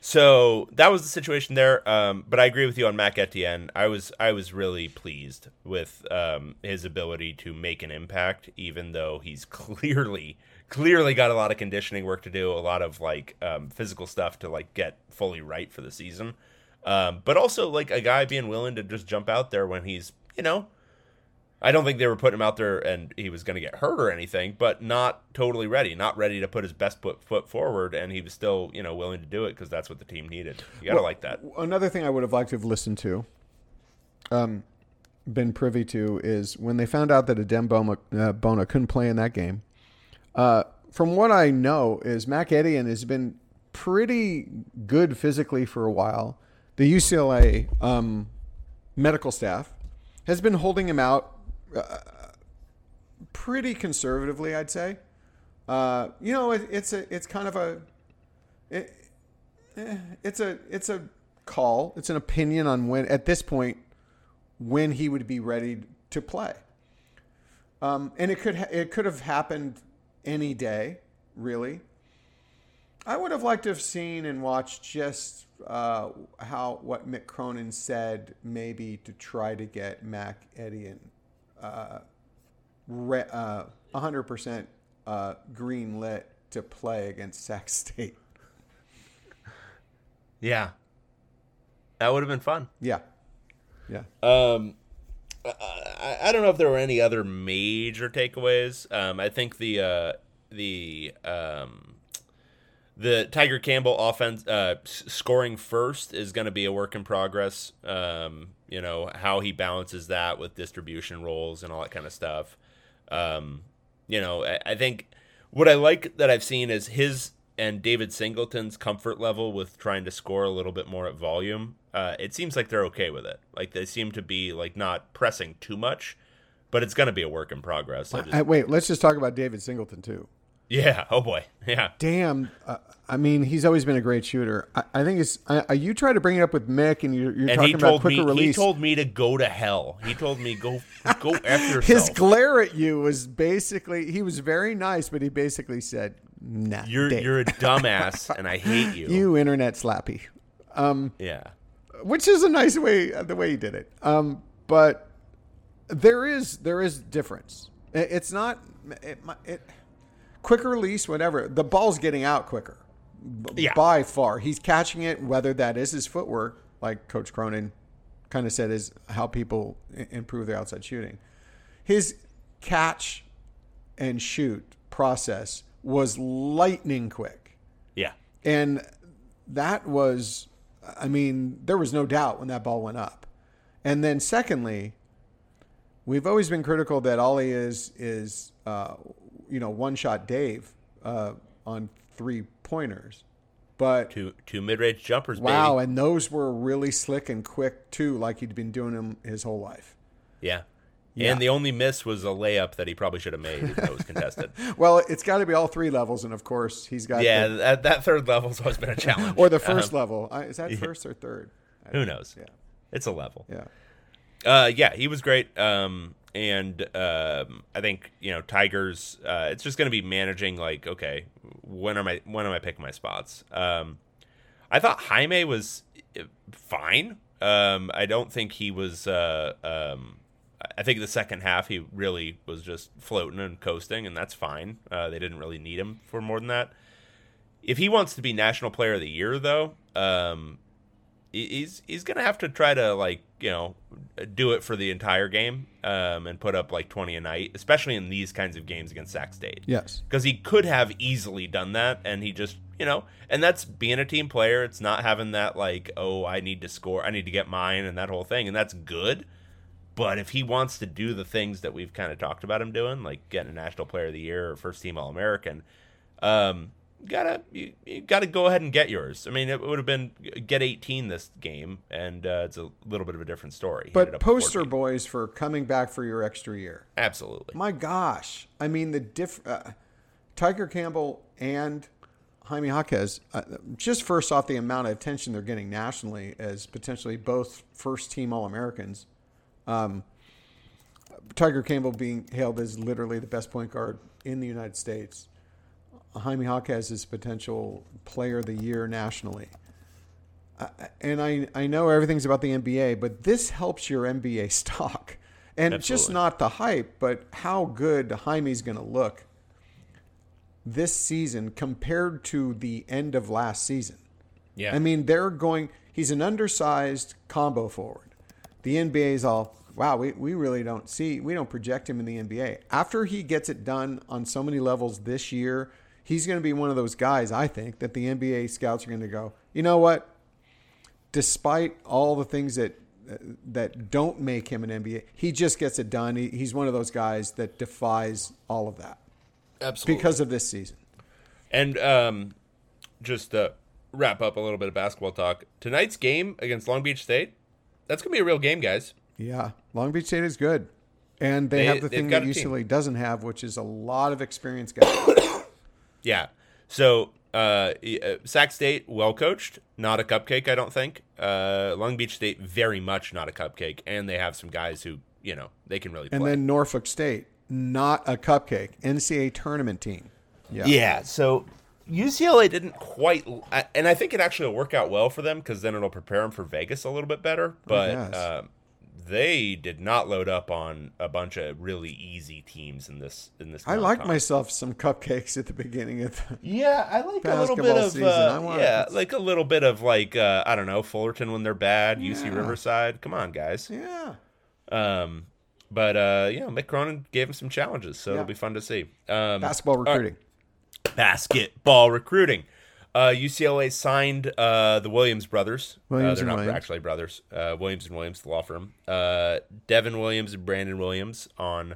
so that was the situation there. Um, but I agree with you on Mac Etienne. I was I was really pleased with um, his ability to make an impact, even though he's clearly clearly got a lot of conditioning work to do, a lot of like um, physical stuff to like get fully right for the season. Um, but also like a guy being willing to just jump out there when he's you know I don't think they were putting him out there and he was going to get hurt or anything, but not totally ready, not ready to put his best foot, foot forward, and he was still, you know, willing to do it because that's what the team needed. You gotta Well, like that. Another thing I would have liked to have listened to, um, been privy to, is when they found out that Adem Bona, uh, Bona couldn't play in that game. Uh, from what I know, is Mac Etienne has been pretty good physically for a while. The UCLA um, medical staff has been holding him out pretty conservatively, I'd say. Uh, you know, it, it's a it's kind of a it, eh, it's a it's a call. It's an opinion on when at this point when he would be ready to play. Um, and it could ha- it could have happened any day, really. I would have liked to have seen and watched just uh, how what Mick Cronin said, maybe to try to get Mac Etienne uh, re- uh, 100% uh, green lit to play against Sac State. Yeah, that would have been fun. Yeah, yeah. Um, I, I don't know if there were any other major takeaways. Um, I think the uh, the um, the Tiger Campbell offense uh, s- scoring first is going to be a work in progress. Um, you know how he balances that with distribution roles and all that kind of stuff. Um, you know, I, I think what I like that I've seen is his and David Singleton's comfort level with trying to score a little bit more at volume. Uh, it seems like they're okay with it. Like they seem to be like not pressing too much, but it's going to be a work in progress. Just- I, wait, let's just talk about David Singleton too. Yeah. Oh boy. Yeah. Damn, uh, I mean, he's always been a great shooter. I, I think it's. I, you try to bring it up with Mick, and you're, you're And talking about quicker me release. he told me to go to hell. He told me go go after His glare at you was basically he was very nice, but he basically said, "Nah, you're Dave, you're a dumbass, and I hate you. you internet slappy," Yeah. which is a nice way the way he did it. Um, but there is there is difference. It- It's not it, it quicker release, whatever. The ball's getting out quicker. b- Yeah. by far. He's catching it, whether that is his footwork, like Coach Cronin kind of said, is how people improve their outside shooting. His catch and shoot process was lightning quick. Yeah. And that was, I mean, there was no doubt when that ball went up. And then, secondly, we've always been critical that Ollie is is uh, you know one shot Dave uh, on three pointers, but Two two mid range jumpers. wow, Baby. and those were really slick and quick too, like he'd been doing them his whole life. Yeah. Yeah. And the only miss was a layup that he probably should have made. though It was contested. Well, it's got to be all three levels, and of course he's got yeah, the, that, that third level's always been a challenge. or the first Um, level. Is that first or third? I Who knows? Yeah, It's a level. yeah. Uh, yeah, he was great. Um, and um, I think you know Tigers. Uh, it's just going to be managing like, okay, when am I when am I picking my spots? Um, I thought Jaime was uh, fine. Um, I don't think he was. Uh, um, I think the second half he really was just floating and coasting, and that's fine. Uh, they didn't really need him for more than that. If he wants to be National Player of the Year, though, um, he's he's gonna have to try to like you know do it for the entire game um, and put up like twenty a night, especially in these kinds of games against Sac State. Yes. because he could have easily done that, and he just you know, and that's being a team player. It's not having that like oh I need to score, I need to get mine, and that whole thing, and that's good. But if he wants to do the things that we've kind of talked about him doing, like getting a National Player of the Year or First Team All American, um, gotta you, you gotta go ahead and get yours. I mean, it would have been get 18 this game, and uh, it's a little bit of a different story. But poster boys for coming back for your extra year. absolutely. My gosh. I mean, the diff. Uh, Tiger Campbell and Jaime Jaquez, uh, just first off, the amount of attention they're getting nationally as potentially both first team All Americans. Um, Tiger Campbell being hailed as literally the best point guard in the United States. Jaime Jaquez is potential player of the year nationally. Uh, and I, I know everything's about the NBA, but this helps your NBA stock. And just not the hype, but how good Jaime's going to look this season compared to the end of last season. Yeah. I mean, they're going, he's an undersized combo forward. The NBA's all, wow, we, we really don't see, we don't project him in the NBA. After he gets it done on so many levels this year, he's going to be one of those guys, I think, that the NBA scouts are going to go, you know what? Despite all the things that, that don't make him an NBA, he just gets it done. He, he's one of those guys that defies all of that absolutely. because of this season. And um, just to wrap up a little bit of basketball talk, tonight's game against Long Beach State, that's gonna be a real game, guys. Yeah, Long Beach State is good, and they, They- have the thing that a team. UCLA doesn't have, which is a lot of experience guys. Yeah. So uh, uh, Sac State, well coached, not a cupcake, I don't think. Uh, Long Beach State, very much not a cupcake, and they have some guys who you know they can really play. and then Norfolk State, not a cupcake, NCAA tournament team. Yeah, Yeah. So UCLA didn't quite, and I think it actually will work out well for them because then it'll prepare them for Vegas a little bit better. But yes. um, they did not load up on a bunch of really easy teams in this in this. I like myself some cupcakes at the beginning of the, Yeah, I like a little bit of uh, yeah, like a little bit of like uh, I don't know Fullerton when they're bad, UC Riverside. Come on, guys. yeah. Um, but uh, you know, Mick Cronin gave him some challenges, so Yeah. it'll be fun to see. Um, Basketball right, recruiting. basketball recruiting. Uh, UCLA signed uh, the Williams brothers. Williams uh, they're not Williams. actually brothers. Uh, Williams and Williams, the law firm. Uh, Devin Williams and Brandon Williams on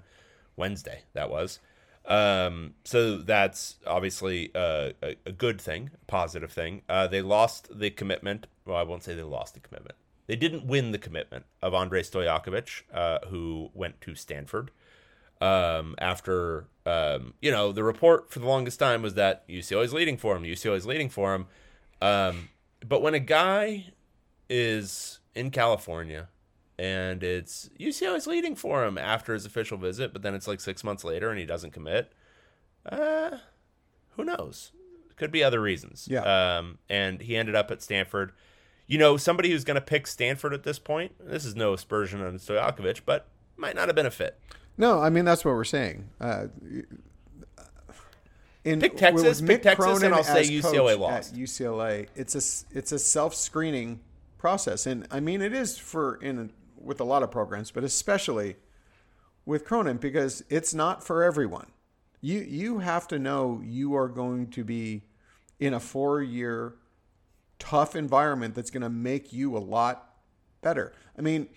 Wednesday. That was. Um, so that's obviously a, a good thing, a positive thing. Uh, they lost the commitment. Well, I won't say they lost the commitment. They didn't win the commitment of Andrej Stojakovic, uh, who went to Stanford um, after um, you know the report for the longest time was that UCLA is leading for him. UCLA is leading for him. Um, but when a guy is in California and it's UCLA is leading for him after his official visit, but then it's like six months later and he doesn't commit, uh, who knows? Could be other reasons. Yeah. Um, and he ended up at Stanford. You know, somebody who's going to pick Stanford at this point. This is no aspersion on Stojakovic, but might not have been a fit. No, I mean that's what we're saying. Uh, in Pick Texas, pick Mick Texas, and Cronin I'll say UCLA lost. At UCLA, it's a it's a self screening process, and I mean it is for in with a lot of programs, but especially with Cronin because it's not for everyone. You you have to know you are going to be in a four year tough environment that's going to make you a lot better. I mean,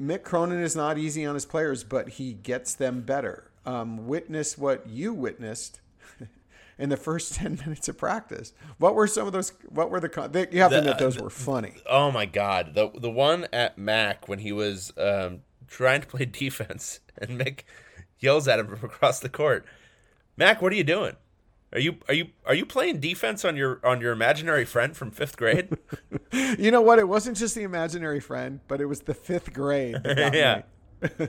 Mick Cronin is not easy on his players, but he gets them better. Um, witness what you witnessed in the first ten minutes of practice. What were some of those? What were the? con- They, you have to admit those were funny. Oh my god, the the one at Mac when he was um, trying to play defense and Mick yells at him from across the court. Mac, what are you doing? Are you are you are you playing defense on your on your imaginary friend from fifth grade? You know what? It wasn't just the imaginary friend, but it was the fifth grade. Yeah. me.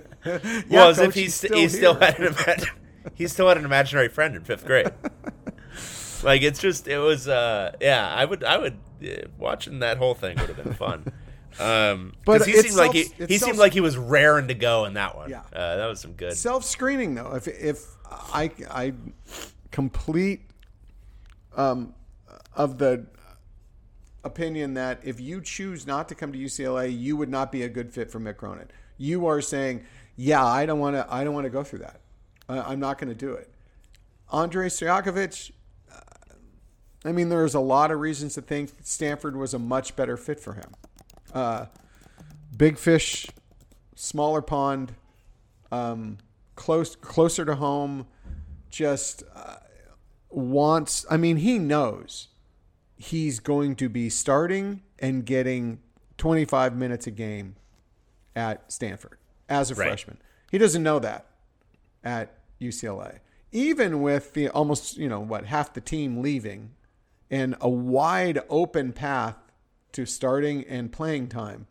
well, as Coach, if he's he's st- still he still had an he still had an imaginary friend in fifth grade. like it's just it was uh yeah I would I would uh, watching that whole thing would have been fun. Um, But he seemed like he, he seemed like he was raring to go in that one. Yeah. uh, that was some good. self screening though. If if I I complete um of the opinion that if you choose not to come to UCLA, you would not be a good fit for Mick Cronin. You are saying, yeah, I don't want to. I don't want to go through that. I, I'm not going to do it. Andrej Stojakovic. uh, I mean, there's a lot of reasons to think Stanford was a much better fit for him. Uh, big fish, smaller pond, um, close closer to home. Just uh, wants. I mean, he knows he's going to be starting and getting 25 minutes a game at Stanford as a Right. freshman. He doesn't know that at UCLA. Even with the almost, you know, what, half the team leaving and a wide open path to starting and playing time,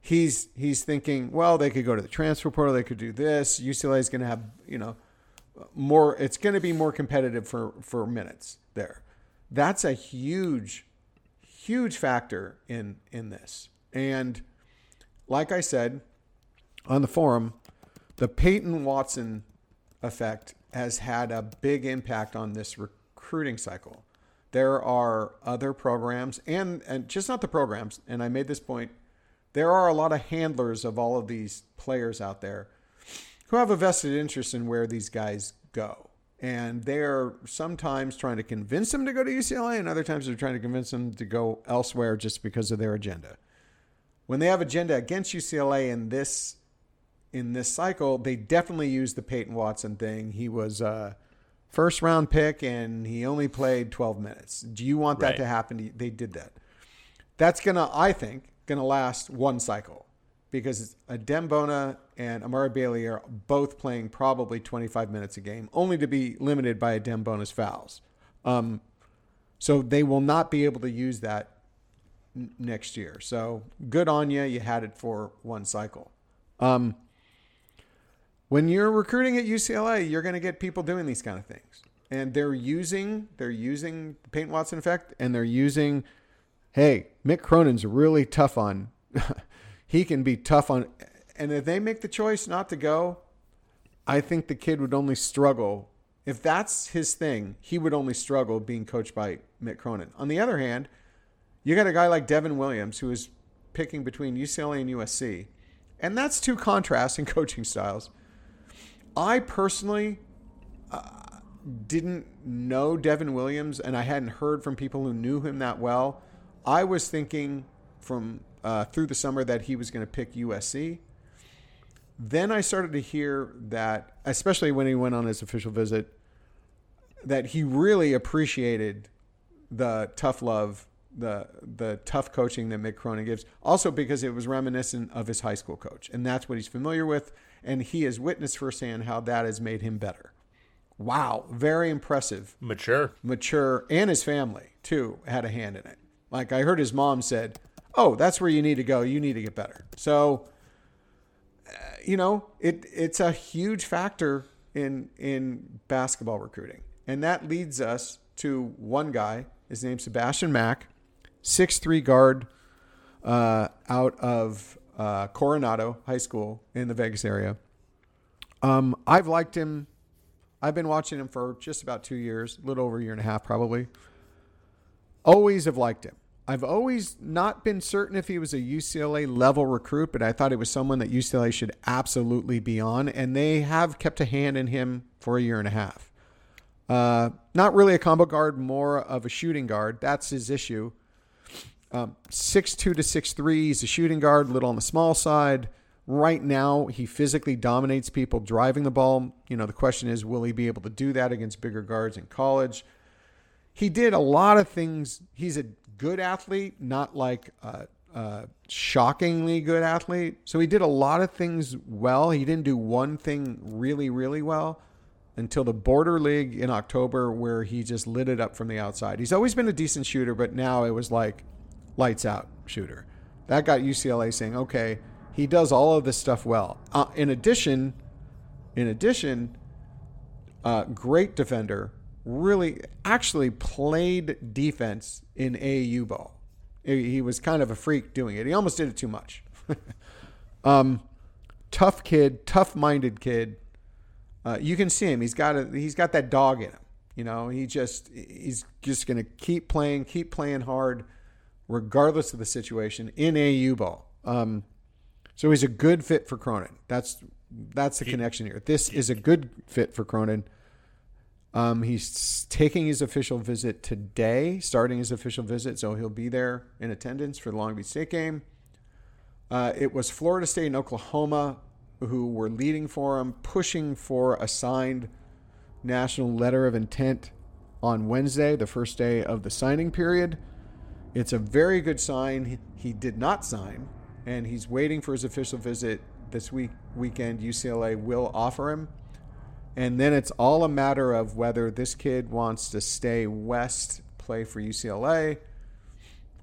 he's he's thinking, well, they could go to the transfer portal, they could do this. UCLA is going to have, you know, more it's going to be more competitive for for minutes there. That's a huge huge factor in in this. And like I said on the forum, the Peyton Watson effect has had a big impact on this recruiting cycle. There are other programs and and just not the programs, and I made this point, there are a lot of handlers of all of these players out there who have a vested interest in where these guys go. And they're sometimes trying to convince them to go to UCLA, and other times they're trying to convince them to go elsewhere just because of their agenda. When they have agenda against UCLA in this in this cycle, they definitely use the Peyton Watson thing. He was a first round pick and he only played 12 minutes. Do you want that Right. to happen? They did that. That's gonna, I think, gonna last one cycle because Adem Bona and Amari Bailey are both playing probably 25 minutes a game, only to be limited by Adem Bona's fouls. Um, so they will not be able to use that n- next year. So good on you. You had it for one cycle. Um, when you're recruiting at UCLA, you're going to get people doing these kind of things, and they're using they're using the Peyton Watson effect, and they're using, hey, Mick Cronin's really tough on. he can be tough on. And if they make the choice not to go, I think the kid would only struggle. If that's his thing, he would only struggle being coached by Mick Cronin. On the other hand, you got a guy like Devin Williams who is picking between UCLA and USC, and that's two contrasting coaching styles. I personally uh, didn't know Devin Williams, and I hadn't heard from people who knew him that well. I was thinking from uh, through the summer that he was going to pick USC. Then I started to hear that, especially when he went on his official visit, that he really appreciated the tough love, the the tough coaching that Mick Cronin gives. Also because it was reminiscent of his high school coach, and that's what he's familiar with, and he has witnessed firsthand how that has made him better. Wow, very impressive, Mature. mature, and his family too had a hand in it. Like I heard his mom said, "Oh, that's where you need to go. You need to get better." So, uh, you know, it it's a huge factor in in basketball recruiting, and that leads us to one guy. His name's Sebastian Mack, six three guard, uh, out of uh, Coronado High School in the Vegas area. Um, I've liked him. I've been watching him for just about two years, a little over a year and a half, probably. Always have liked him. I've always not been certain if he was a UCLA level recruit, but I thought it was someone that UCLA should absolutely be on, and they have kept a hand in him for a year and a half. Uh, not really a combo guard, more of a shooting guard. That's his issue. Um, 6'2 to 6'3, he's a shooting guard, a little on the small side. Right now, he physically dominates people driving the ball. You know, the question is, will he be able to do that against bigger guards in college? He did a lot of things. He's a good athlete, not like a, a shockingly good athlete. So he did a lot of things well. He didn't do one thing really, really well until the border league in October, where he just lit it up from the outside. He's always been a decent shooter, but now it was like lights out shooter. That got UCLA saying, okay, he does all of this stuff well. Uh, in addition, in addition, uh, great defender. Really, actually played defense in AAU ball. He he was kind of a freak doing it. He almost did it too much. um, tough kid, tough-minded kid. Uh, you can see him. He's got a, he's got that dog in him. You know, he just he's just going to keep playing, keep playing hard, regardless of the situation in AU ball. Um, so he's a good fit for Cronin. That's that's the connection here. This is a good fit for Cronin. Um, he's taking his official visit today, starting his official visit, so he'll be there in attendance for the Long Beach State game. Uh, it was Florida State and Oklahoma who were leading for him, pushing for a signed national letter of intent on Wednesday, the first day of the signing period. It's a very good sign. He, did not sign, and he's waiting for his official visit this week weekend. UCLA will offer him. And then it's all a matter of whether this kid wants to stay west, play for UCLA,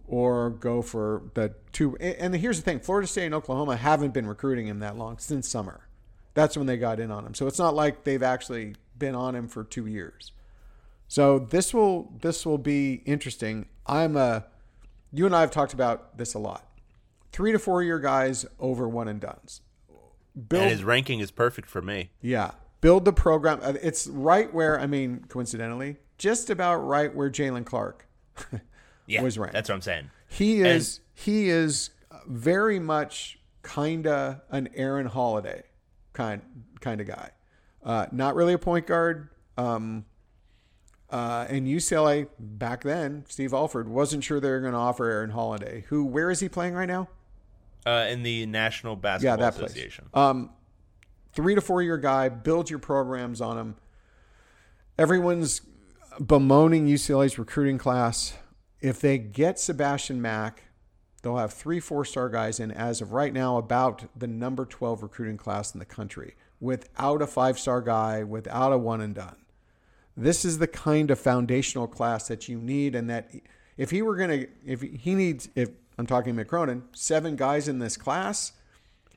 or go for the two. And here's the thing Florida State and Oklahoma haven't been recruiting him that long since summer. That's when they got in on him. So it's not like they've actually been on him for two years. So this will this will be interesting. I'm a you and I have talked about this a lot. Three to four year guys over one and done's. Build, And his ranking is perfect for me. yeah. Build the program. Uh, It's right where, I mean, coincidentally, just about right where Jaylen Clark Yeah, was ranked. That's what I'm saying. He is he is very much kinda an Aaron Holiday kind kind of guy. Uh, not really a point guard. Um, uh, and UCLA back then, Steve Alford wasn't sure they were going to offer Aaron Holiday. Who? Where is he playing right now? Uh, in the National Yeah, Basketball that place. Association. Um, three to four year guy. Build your programs on him. Everyone's bemoaning UCLA's recruiting class. If they get Sebastian Mack, they'll have three four star guys in as of right now about the number 12 recruiting class in the country without a five star guy, without a one and done. This is the kind of foundational class that you need, and that if he were going to, if he needs, if I'm talking Mick Cronin, seven guys in this class,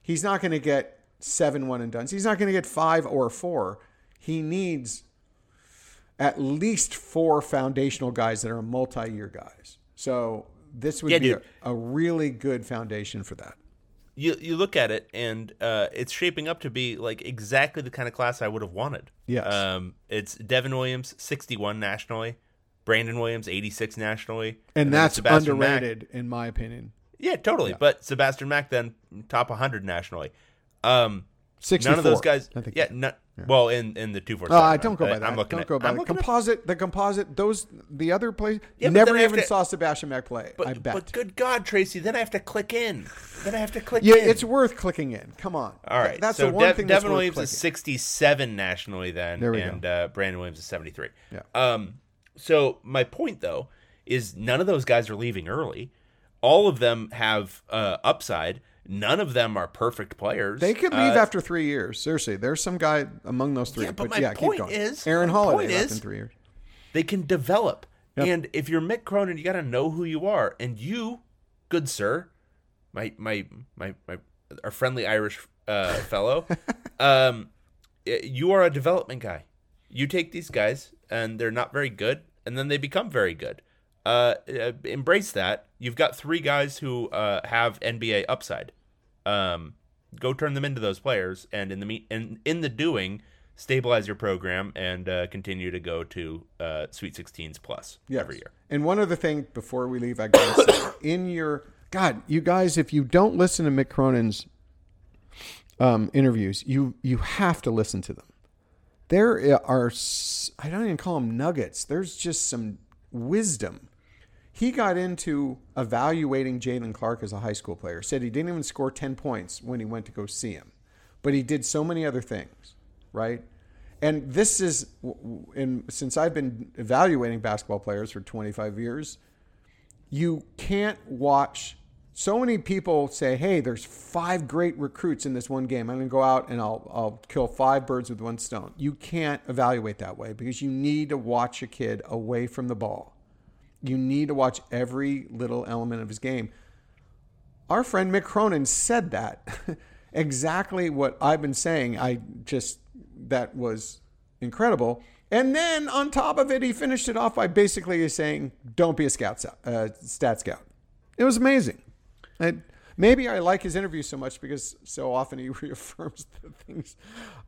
he's not going to get seven one and done. He's not going to get five or four. He needs at least four foundational guys that are multi-year guys. So this would Yeah, be a, a really good foundation for that. you you look at it and uh, it's shaping up to be like exactly the kind of class I would have wanted. Yes. Um, it's Devin Williams, sixty-one nationally, Brandon Williams, eighty-six nationally, And, then that's Sebastian Mack- in my opinion. Yeah, totally. But Sebastian Mack then top 100 nationally. Um, 64. none of those guys. I think. Yeah, no, well, in in the two four. Oh, I don't go by that. I'm looking don't at, go by the looking at- composite. the composite. Those the other plays. Yeah, never then I have even to- saw Sebastian Mack play. but, I bet. But good God, Tracy, then I have to click in. Then I have to click yeah, in. it's worth clicking in. Come on. All right. That's so the one Dev- thing. Devin Williams is 67 nationally then, There we and Uh, Brandon Williams is 73. Yeah. Um. So my point though is none of those guys are leaving early. All of them have uh, upside. None of them are perfect players. They could leave Uh, after three years. Seriously, there's some guy among those three. Yeah, but my yeah, point keep going. is- Aaron Holiday left is- in three years. they can develop. Yep. And if you're Mick Cronin, you got to know who you are. And you, good sir, my my my my our friendly Irish uh, fellow, um, you are a development guy. You take these guys, and they're not very good, and then they become very good. Uh, uh, embrace that. You've got three guys who uh, have NBA upside. Um, go turn them into those players, and in the me- in in the doing, stabilize your program and uh, continue to go to uh, Sweet 16s plus Yes. every year. And one other thing before we leave, I gotta in your God, you guys, if you don't listen to Mick Cronin's um, interviews, you you have to listen to them. There are I don't even call them nuggets. There's just some wisdom. He got into evaluating Jaylen Clark as a high school player. Said he didn't even score ten points when he went to go see him, but he did so many other things, right? And this is, and since I've been evaluating basketball players for 25 years, you can't watch so many people say hey there's five great recruits in this one game i'm going to go out and I'll, I'll kill five birds with one stone you can't evaluate that way because you need to watch a kid away from the ball you need to watch every little element of his game our friend mick cronin said that exactly what i've been saying i just that was incredible and then on top of it he finished it off by basically saying don't be a scout uh, stat scout it was amazing. I, maybe I like his interview so much because so often he reaffirms the things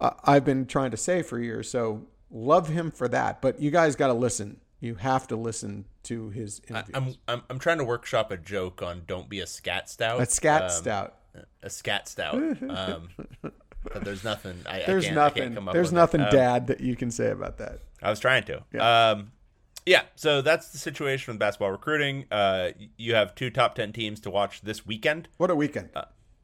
uh, I've been trying to say for years. So love him for that. But you guys got to listen. You have to listen to his interviews. I'm, I'm I'm trying to workshop a joke on "Don't be a scat stout." a scat Um, stout. A scat stout. Um, but there's nothing. I, I There's I nothing. There's with it. nothing, Um, Dad, that you can say about that. I was trying to. Yeah. Um, yeah. So that's the situation with basketball recruiting. Uh, you have two top ten teams to watch this weekend. What a weekend!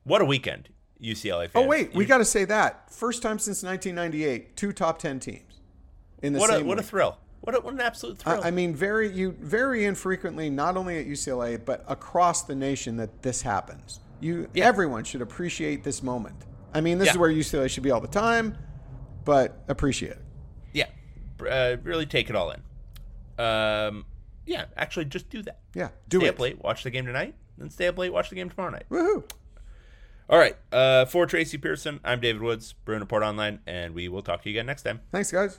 What a weekend, UCLA fans. oh wait, we got to say that first time since 1998, two top ten teams in the what a same what a thrill. What a, what an absolute thrill. I, I mean, very you very infrequently, not only at UCLA but across the nation, that this happens. You everyone should appreciate this moment. I mean, this is where UCLA should be all the time, but appreciate it. yeah. Uh, really take it all in. Um, yeah. Actually, just do that. Yeah, do stay it. up late, watch the game tonight, then stay up late, watch the game tomorrow night. Woohoo! All right. Uh, for Tracy Pearson, I'm David Woods, Bruin Report Online, and we will talk to you again next time. Thanks, guys.